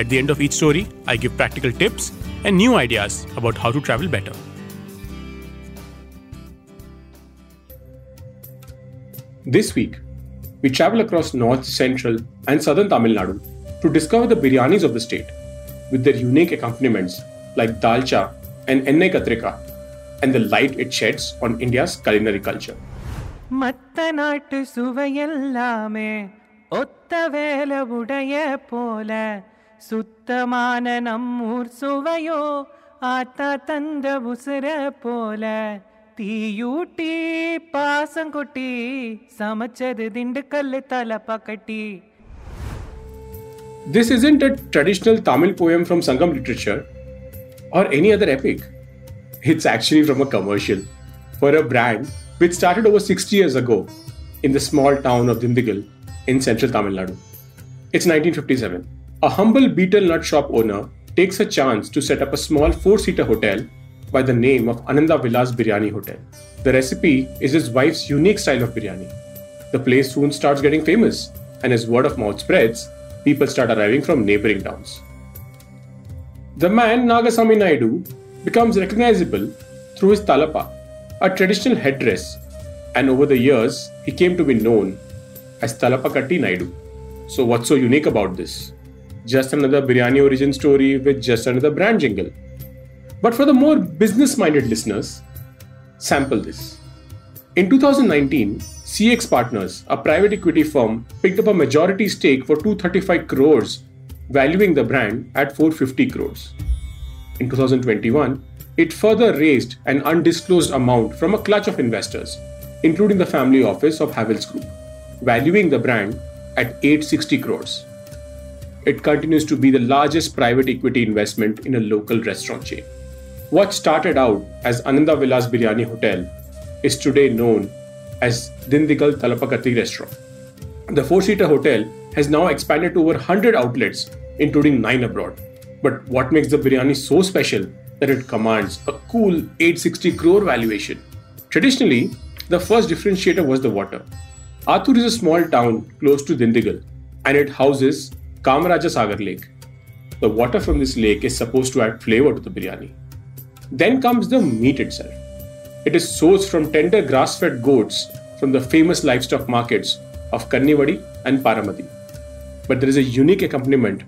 At the end of each story, I give practical tips and new ideas about how to travel better. This week, we travel across north, central, and southern Tamil Nadu to discover the biryanis of the state with their unique accompaniments like dalcha and ennai kathrika and the light it sheds on India's culinary culture. மத்த நாட்டு சுவையெல்லாமே ஒத்த வேலை உடைய போல சுத்தமான நம்மூர் சுவையோ ஆத்தா தந்த உசுர போல தீயூட்டி பாசம் கொட்டி சமைச்சது திண்டுக்கல்லு தலப்பா கட்டி This isn't a traditional Tamil poem from Sangam literature or any other epic. It's actually from a commercial for a brand which started over 60 years ago in the small town of Dindigul in central Tamil Nadu. It's 1957. A humble betel nut shop owner takes a chance to set up a small four seater hotel by the name of Ananda Vilas Biryani Hotel. The recipe is his wife's unique style of biryani. The place soon starts getting famous, and as word of mouth spreads, people start arriving from neighboring towns. The man Nagasami Naidu becomes recognizable through his talapa, a traditional headdress, and over the years he came to be known as Thalapakatti Naidu. So, what's so unique about this? Just another biryani origin story with just another brand jingle. But for the more business minded listeners, sample this. In 2019, CX Partners, a private equity firm, picked up a majority stake for 235 crores, valuing the brand at 450 crores. In 2021, it further raised an undisclosed amount from a clutch of investors, including the family office of Havells Group, valuing the brand at 860 crores. It continues to be the largest private equity investment in a local restaurant chain. What started out as Ananda Vilas Biryani Hotel is today known as Dindigul Thalapakatti Restaurant. The four seater hotel has now expanded to over 100 outlets, including 9 abroad. But what makes the biryani so special that it commands a cool 860 crore valuation? Traditionally, the first differentiator was the water. Athur is a small town close to Dindigal and it houses Kamaraja Sagar Lake. The water from this lake is supposed to add flavor to the biryani. Then comes the meat itself. It is sourced from tender grass fed goats from the famous livestock markets of Kannivadi and Paramati. But there is a unique accompaniment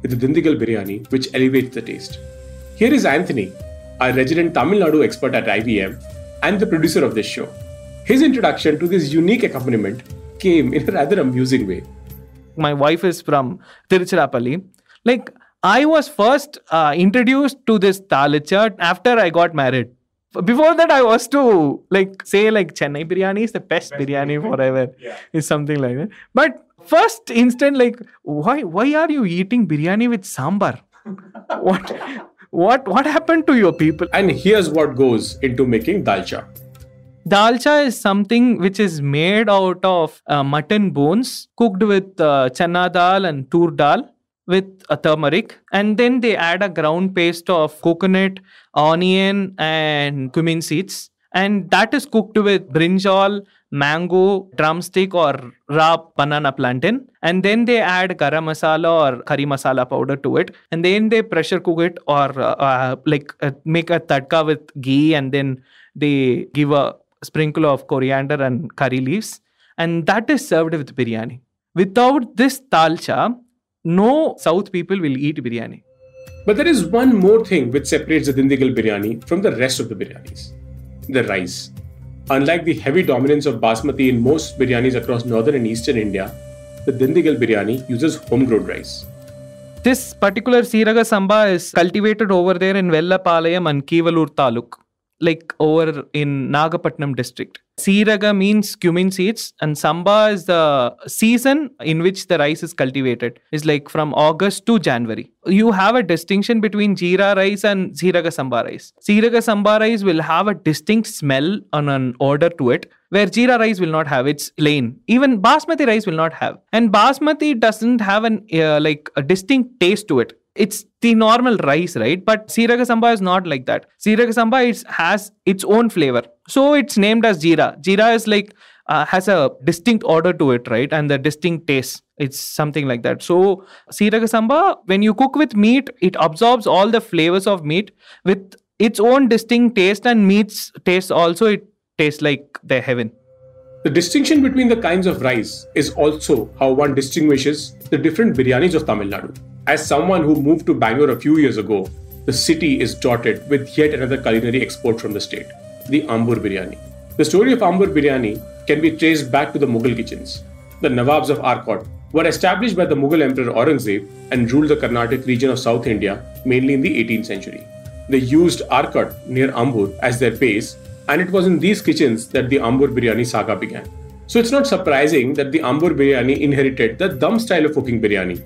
with the Dindigul biryani which elevates the taste. Here is Anthony, our resident Tamil Nadu expert at IVM and the producer of this show. His introduction to this unique accompaniment came in a rather amusing way. My wife is from Tiruchirappalli. Like I was first uh, introduced to this thalicha after I got married. Before that, I was to like say like Chennai biryani is the best, biryani forever. Yeah. Is something like that. But first instant, like why why are you eating biryani with sambar? what what what happened to your people? And here's what goes into making dalcha. Dalcha is something which is made out of uh, mutton bones cooked with uh, chana dal and tur dal with a turmeric. And then they add a ground paste of coconut onion and cumin seeds. And that is cooked with brinjal mango drumstick or raw banana plantain. And then they add garam masala or curry masala powder to it. And then they pressure cook it or uh, uh, like uh, make a tadka with ghee and then they give a sprinkle of coriander and curry leaves. And that is served with biryani. Without this talcha no south people will eat biryani. But there is one more thing which separates the Dindigul biryani from the rest of the biryanis. The rice. Unlike the heavy dominance of basmati in most biryanis across northern and eastern India, the Dindigul biryani uses homegrown rice. this particular siraga samba is cultivated over there in vellapalayam and kivalur taluk like over in Nagapattinam district. Siraga means cumin seeds, and Samba is the season in which the rice is cultivated. It's like from August to January. You have a distinction between Jeera rice and Siraga Samba rice. Siraga Samba rice will have a distinct smell and an odor to it, where Jeera rice will not have. It's plain. Even Basmati rice will not have, and Basmati doesn't have an uh, like a distinct taste to it it's the normal rice, right? But Siraga Samba is not like that. Siraga Samba is, has its own flavor. So it's named as Jeera. Jeera is like, uh, has a distinct order to it, right? And the distinct taste. It's something like that. So Siraga Samba, when you cook with meat, it absorbs all the flavors of meat with its own distinct taste and meat's taste also, it tastes like the heaven. The distinction between the kinds of rice is also how one distinguishes the different biryanis of Tamil Nadu. As someone who moved to Bangalore a few years ago, the city is dotted with yet another culinary export from the state, the Ambur biryani. The story of Ambur biryani can be traced back to the Mughal kitchens. The Nawabs of Arcot were established by the Mughal Emperor Aurangzeb and ruled the Carnatic region of South India mainly in the 18th century. They used Arcot near Ambur as their base, and it was in these kitchens that the Ambur biryani saga began. So it's not surprising that the Ambur biryani inherited the dum style of cooking biryani,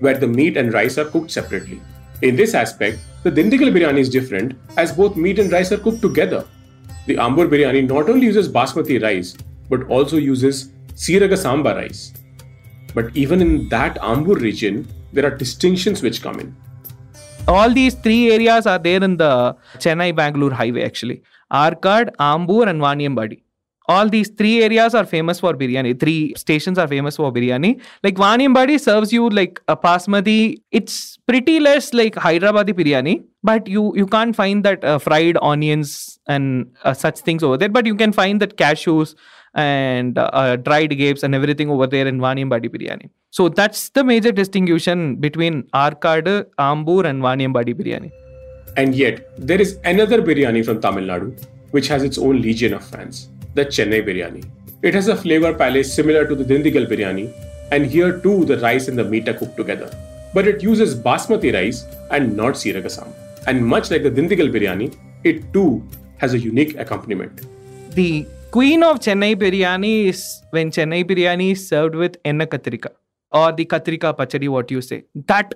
where the meat and rice are cooked separately. In this aspect, the Dindigul biryani is different as both meat and rice are cooked together. The Ambur biryani not only uses basmati rice but also uses Siraga Samba rice. But even in that Ambur region, there are distinctions which come in. All these three areas are there in the Chennai Bangalore highway actually. Arcot, Ambur, and Vaniambadi all these three areas are famous for biryani. Three stations are famous for biryani. Like Vaniambadi serves you like a basmati. It's pretty less like Hyderabadi biryani, but you you can't find that uh, fried onions and uh, such things over there. But you can find that cashews and uh, dried grapes and everything over there in Vaniambadi biryani. So that's the major distinction between Arcot, Ambur, and Vaniambadi biryani. And yet, there is another biryani from Tamil Nadu which has its own legion of fans the Chennai biryani. It has a flavor palette similar to the Dindigul biryani, and here too the rice and the meat are cooked together. But it uses basmati rice and not siragasam. And much like the Dindigul biryani, it too has a unique accompaniment. The queen of Chennai biryani is when Chennai biryani is served with enna kathrika or the kathrika pachadi, what you say. That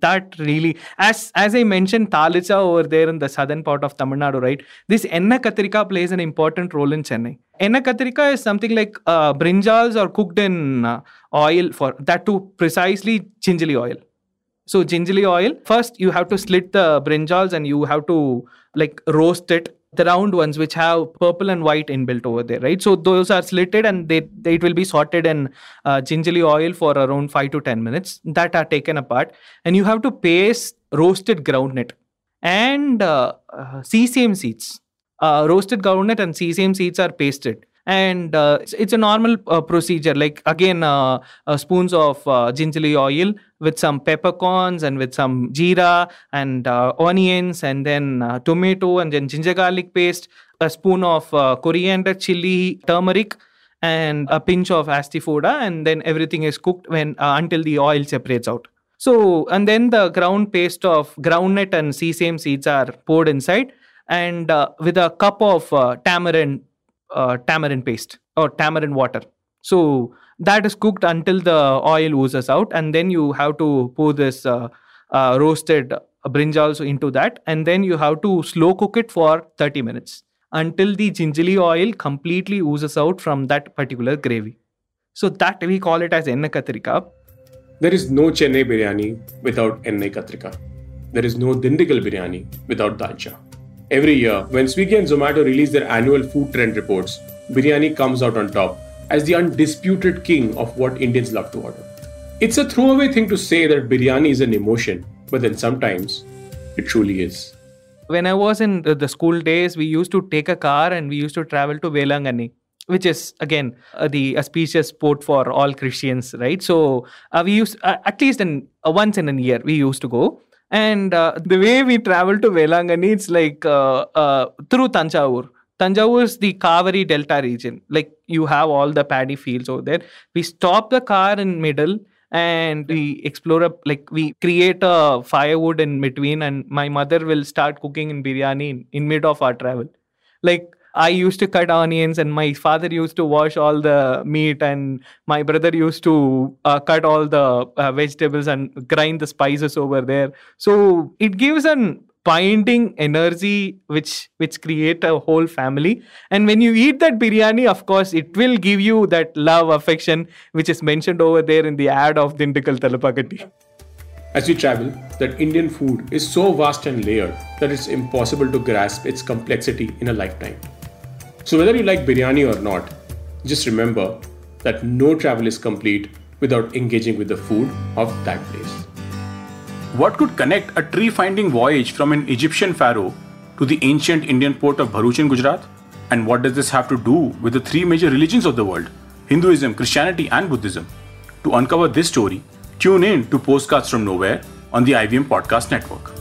that really as as i mentioned talicha over there in the southern part of tamil nadu right? This enna kathrika plays an important role in chennai. Enna kathrika is something like uh, brinjals are cooked in uh, oil for that to precisely gingerly oil. So gingerly oil first you have to slit the brinjals and you have to like roast it the round ones which have purple and white inbuilt over there, right? So those are slitted and they, they it will be sorted in uh, gingerly oil for around five to ten minutes. That are taken apart, and you have to paste roasted groundnut and uh, uh, sesame seeds. Uh, roasted groundnut and sesame seeds are pasted and uh, it's, a normal uh, procedure. Like again uh, uh spoons of uh, gingerly oil with some peppercorns and with some jeera and uh, onions and then tomato and then ginger garlic paste a spoon of coriander chili turmeric and a pinch of asafoetida and then everything is cooked when until the oil separates out. So and then the ground paste of groundnut and sesame seeds are poured inside and with a cup of tamarind uh, tamarind paste or tamarind water. So that is cooked until the oil oozes out, and then you have to pour this uh, uh, roasted brinjals into that, and then you have to slow cook it for 30 minutes until the gingerly oil completely oozes out from that particular gravy. So that we call it as enna kathrika. There is no Chennai biryani without enna kathrika. There is no Dindigul biryani without dalcha. Every year, when Swiggy and Zomato release their annual food trend reports, biryani comes out on top as the undisputed king of what Indians love to order. It's a throwaway thing to say that biryani is an emotion, but then sometimes it truly is. When I was in the school days, we used to take a car and we used to travel to Velangani which is again uh, the auspicious port for all Christians, right? So uh, we used uh, at least in uh, once in a year we used to go, and uh, the way we travel to Velangani, it's like uh, uh, through Tanjavur. Tanjavur is the Kaveri Delta region. Like you have all the paddy fields over there. We stop the car in middle and we explore a like we create a firewood in between and my mother will start cooking in biryani in, in mid of our travel like I used to cut onions, and my father used to wash all the meat, and my brother used to uh, cut all the uh, vegetables and grind the spices over there. So it gives an binding energy which which create a whole family and when you eat that biryani of course it will give you that love affection which is mentioned over there in the ad of Dindigul Thalapakatti. As we travel, that Indian food is so vast and layered that it's impossible to grasp its complexity in a lifetime. So, whether you like biryani or not, just remember that no travel is complete without engaging with the food of that place. What could connect a tree finding voyage from an Egyptian pharaoh to the ancient Indian port of Bharuch in Gujarat? And what does this have to do with the three major religions of the world Hinduism, Christianity, and Buddhism? To uncover this story, tune in to Postcards from Nowhere on the IVM Podcast Network.